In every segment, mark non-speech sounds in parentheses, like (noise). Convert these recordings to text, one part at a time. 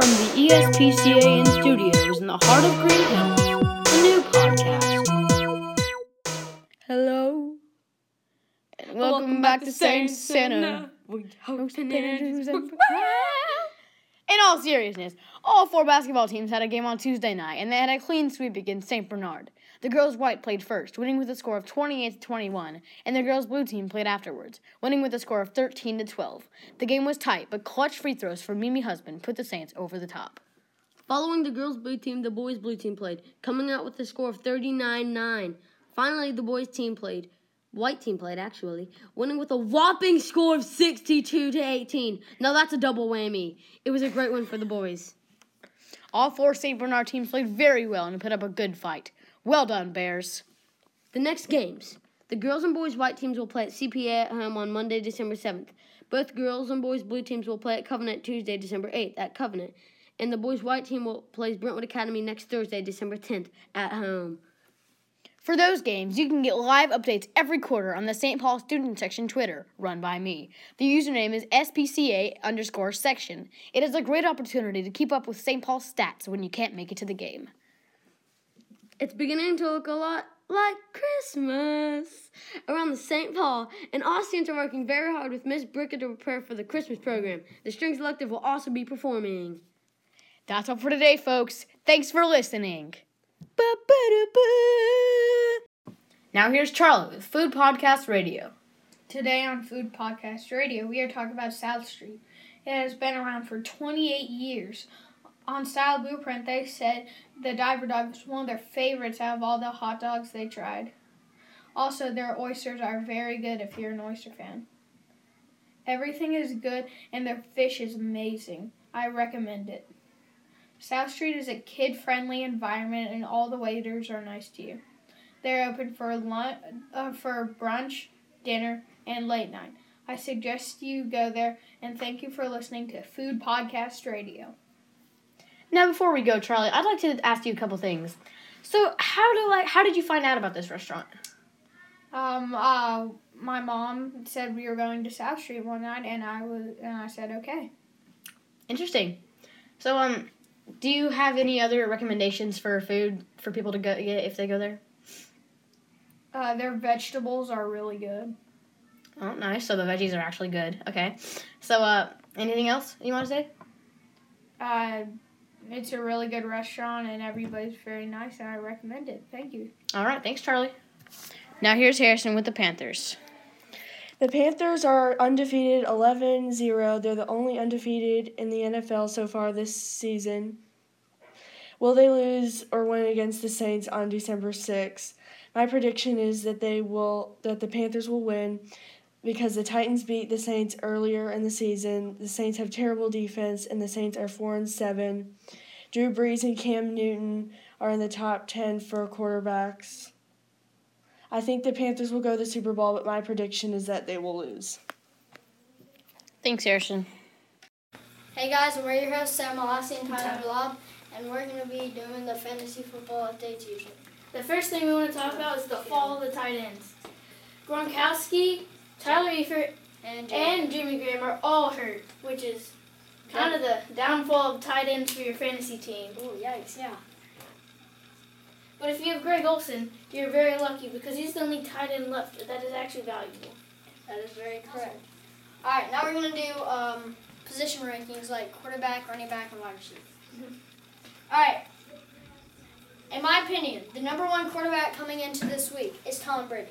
From the ESPCA in studios in the heart of Green Hills, a new podcast. Hello. And welcome, back, to Saints Center. We and- In all seriousness, all four basketball teams had a game on Tuesday night, and they had a clean sweep against St. Bernard. The girls' white played first, winning with a score of 28 to 21, and the girls' blue team played afterwards, winning with a score of 13 to 12. The game was tight, but clutch free throws from Mimi Husband put the Saints over the top. Following the girls' blue team, the boys' blue team played, coming out with a score of 39 9. Finally, the boys' team played, white team played actually, winning with a whopping score of 62 to 18. Now that's a double whammy. It was a great win for the boys. All four St. Bernard teams played very well and put up a good fight. Well done, Bears. The next games. The girls and boys white teams will play at CPA at home on Monday, December 7th. Both girls and boys blue teams will play at Covenant Tuesday, December 8th at Covenant. And the boys white team will play Brentwood Academy next Thursday, December 10th at home. For those games, you can get live updates every quarter on the St. Paul Student Section Twitter, run by me. The username is SPCA underscore section. It is a great opportunity to keep up with St. Paul's stats when you can't make it to the game. It's beginning to look a lot like Christmas around the St. Paul, and all students are working very hard with Miss Bricker to prepare for the Christmas program. The Strings Elective will also be performing. That's all for today, folks. Thanks for listening. Now here's Charlie with Food Podcast Radio. Today on Food Podcast Radio, we are talking about South Street. It has been around for 28 years. On Style Blueprint, they said the Diver Dog was one of their favorites out of all the hot dogs they tried. Also, their oysters are very good if you're an oyster fan. Everything is good and their fish is amazing. I recommend it. South Street is a kid friendly environment and all the waiters are nice to you. They're open for lunch, uh, for brunch, dinner, and late night. I suggest you go there and thank you for listening to Food Podcast Radio. Now, before we go, Charlie, I'd like to ask you a couple things. So, how do I? How did you find out about this restaurant? Um, uh, my mom said we were going to South Street one night, and I was, and I said okay. Interesting. So, um, do you have any other recommendations for food for people to go get if they go there? Uh, their vegetables are really good. Oh, nice. So the veggies are actually good. Okay. So, uh, anything else you want to say? Uh, it's a really good restaurant, and everybody's very nice, and I recommend it. Thank you. All right. Thanks, Charlie. Now here's Harrison with the Panthers. The Panthers are undefeated 11 0. They're the only undefeated in the NFL so far this season. Will they lose or win against the Saints on December 6th? My prediction is that they will that the Panthers will win because the Titans beat the Saints earlier in the season. The Saints have terrible defense and the Saints are 4 and 7. Drew Brees and Cam Newton are in the top 10 for quarterbacks. I think the Panthers will go to the Super Bowl, but my prediction is that they will lose. Thanks, Harrison. Hey guys, we're your hosts Sam Malassi and Tyler Blob, and we're going to be doing the fantasy football updates usually. The first thing we want to talk about is the fall of the tight ends. Gronkowski, Tyler Eifert, And, and Jimmy Graham are all hurt, which is kind of the downfall of tight ends for your fantasy team. oh yikes, yeah. But if you have Greg Olsen, you're very lucky because he's the only tight end left that is actually valuable. That is very correct. All right, now we're going to do um, position rankings like quarterback, running back, and wide receiver. All right. In my opinion, the number one quarterback coming into this week is Tom Brady.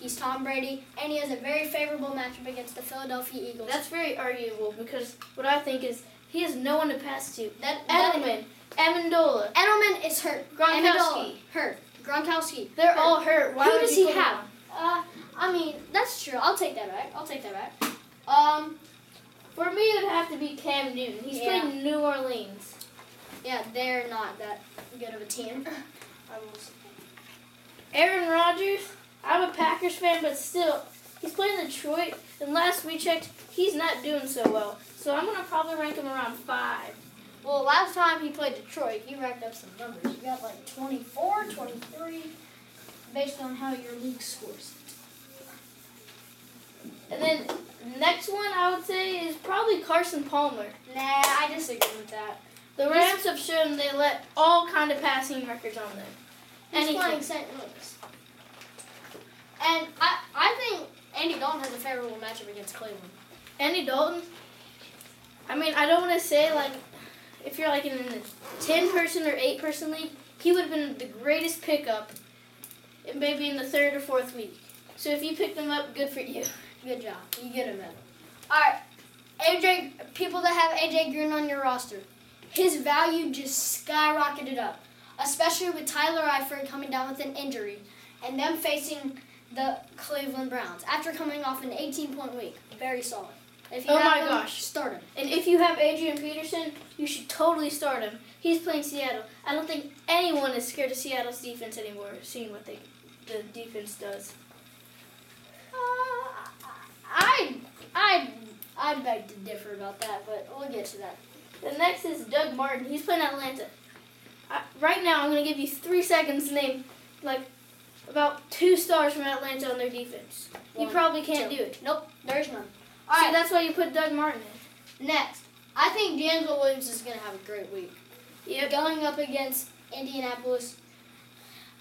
He's Tom Brady, and he has a very favorable matchup against the Philadelphia Eagles. That's very arguable because what I think is he has no one to pass to. that, that Edelman, Amendola, Edelman is hurt. Gronkowski. Amendola, hurt. Gronkowski. they're hurt. all hurt. Why Who does he have? Uh, I mean, that's true. I'll take that back. I'll take that back. Um, For me, it would have to be Cam Newton. He's Yeah. playing New Orleans. yeah, they're not that good of a team. (laughs) I will say. Aaron Rodgers, I'm a Packers fan, but still, he's playing Detroit, and last we checked, he's not doing so well. So I'm gonna probably rank him around five. Well, last time he played Detroit, he racked up some numbers. You got like 24, 23, based on how your league scores. And then next one I would say is probably Carson Palmer. Nah, I disagree with that. The Rams have shown they let all kind of passing records on them. He's Anything. playing St. Louis. And I, I think Andy Dalton has a favorable matchup against Cleveland. Andy Dalton. I mean, I don't want to say like if you're like in a ten person or eight person league, he would have been the greatest pickup. Maybe in the third or fourth week. So if you picked him up, good for you. (laughs) Good job. You get him in. All right, AJ. People that have AJ Green on your roster, his value just skyrocketed up, especially with Tyler Eifert coming down with an injury, and them facing the Cleveland Browns after coming off an 18 point week. Very solid. If you Oh my him, gosh. start him. And if you have Adrian Peterson, you should totally start him. He's playing Seattle. I don't think anyone is scared of Seattle's defense anymore, seeing what they the defense does. Uh, I, I, I beg to differ about that, but we'll get to that. The next is Doug Martin. He's playing Atlanta. I, right now, I'm going to give you three seconds to name, like, about two stars from Atlanta on their defense. You probably can't two. do it. Nope, there's none. All So that's why you put Doug Martin in. next. I think DeAngelo Williams is going to have a great week. Yep. Going up against Indianapolis.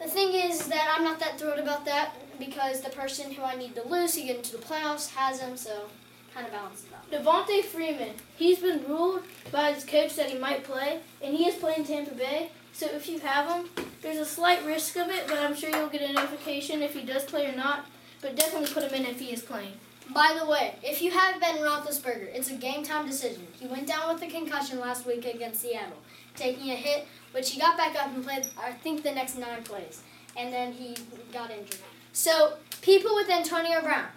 The thing is that I'm not that thrilled about that because the person who I need to lose to get into the playoffs has him, so kind of balances out. Devonta Freeman, he's been ruled by his coach that he might play, and he is playing Tampa Bay. So if you have him, there's a slight risk of it, but I'm sure you'll get a notification if he does play or not. But definitely put him in if he is playing. By the way, if you have Ben Roethlisberger, it's a game time decision. He went down with a concussion last week against Seattle, taking a hit, which he got back up and played, I think, the next nine plays, and then he got injured. So, people with Antonio Brown,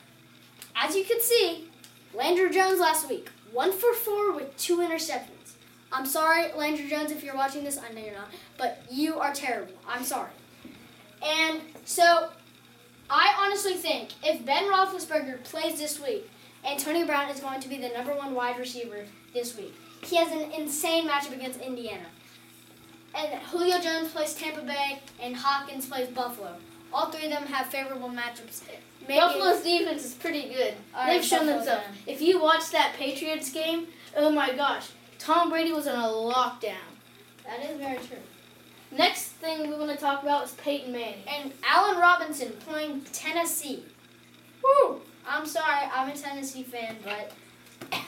as you can see, Landry Jones last week, one for four with two interceptions. I'm sorry, Landry Jones, if you're watching this, I know you're not, but you are terrible. I'm sorry. And so, I honestly think if Ben Roethlisberger plays this week, Antonio Brown is going to be the number one wide receiver this week. He has an insane matchup against Indiana. And Julio Jones plays Tampa Bay, and Hopkins plays Buffalo. All three of them have favorable matchups. Buffalo's defense is pretty good. All They've shown Buffalo themselves. then. If you watch that Patriots game, oh my gosh, Tom Brady was on a lockdown. That is very true. Next thing we want to talk about is Peyton Manning. And Allen Robinson playing Tennessee. Woo! I'm sorry, I'm a Tennessee fan, but (coughs)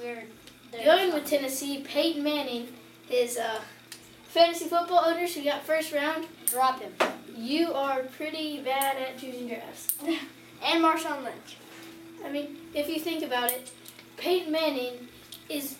we're Going with Tennessee, Peyton Manning, his uh, fantasy football owners who got first round, Drop him. you are pretty bad at choosing drafts. (laughs) And Marshawn Lynch. I mean, if you think about it, Peyton Manning is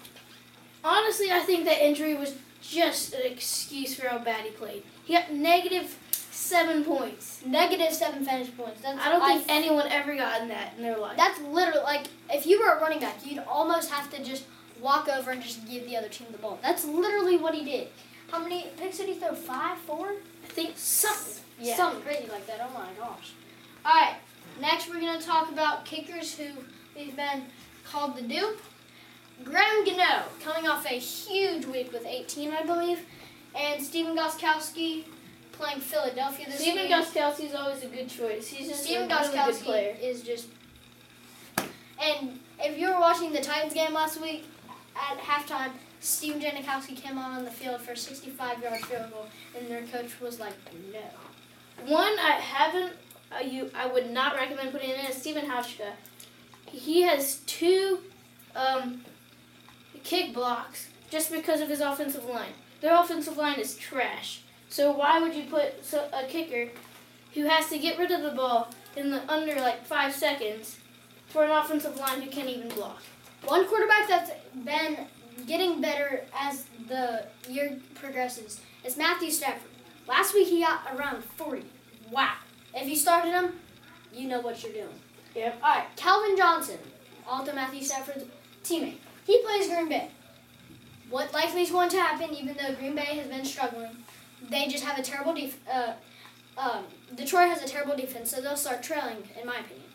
honestly, I think that injury was just an excuse for how bad he played. He got negative seven points. Negative seven fantasy points. That's, I don't think I- anyone ever gotten that in their life. That's literally like if you were a running back, you'd almost have to just walk over and just give the other team the ball. That's literally what he did. How many picks did he throw? Five, four? I think something. Yeah. Something crazy like that. Oh my gosh. All right. Next, we're gonna talk about kickers who we've been called the dupe. Graham Gano coming off a huge week with 18, I believe, and Stephen Gostkowski playing Philadelphia this Steven week. Gostkowski is always a good choice. He's just Steven a really good player. is just. And if you were watching the Titans game last week, at halftime, Steven Janikowski came on on the field for a 65-yard field goal, and their coach was like, "No." One I haven't, uh, you I would not recommend putting in is Stephen Hauschka. He has two um, kick blocks just because of his offensive line. Their offensive line is trash. So why would you put so, a kicker who has to get rid of the ball in the under like five seconds for an offensive line who can't even block? One quarterback that's been getting better as the year progresses is Matthew Stafford. Last week he got around 40. Wow. If you started him, you know what you're doing. Yep. All right, Calvin Johnson, also Matthew Stafford's teammate. He plays Green Bay. What likely is going to happen, even though Green Bay has been struggling, they just have a terrible def- uh, um, Detroit has a terrible defense, so they'll start trailing, in my opinion.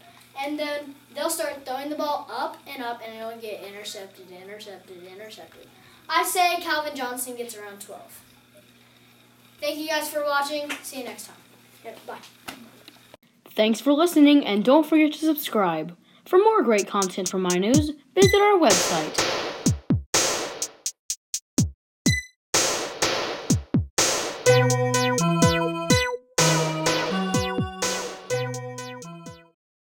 And then they'll start throwing the ball up and up, and it'll get intercepted, intercepted, intercepted. I say Calvin Johnson gets around 12. Thank you guys for watching. See you next time. Bye. Thanks for listening, and don't forget to subscribe. For more great content from iNews, visit our website,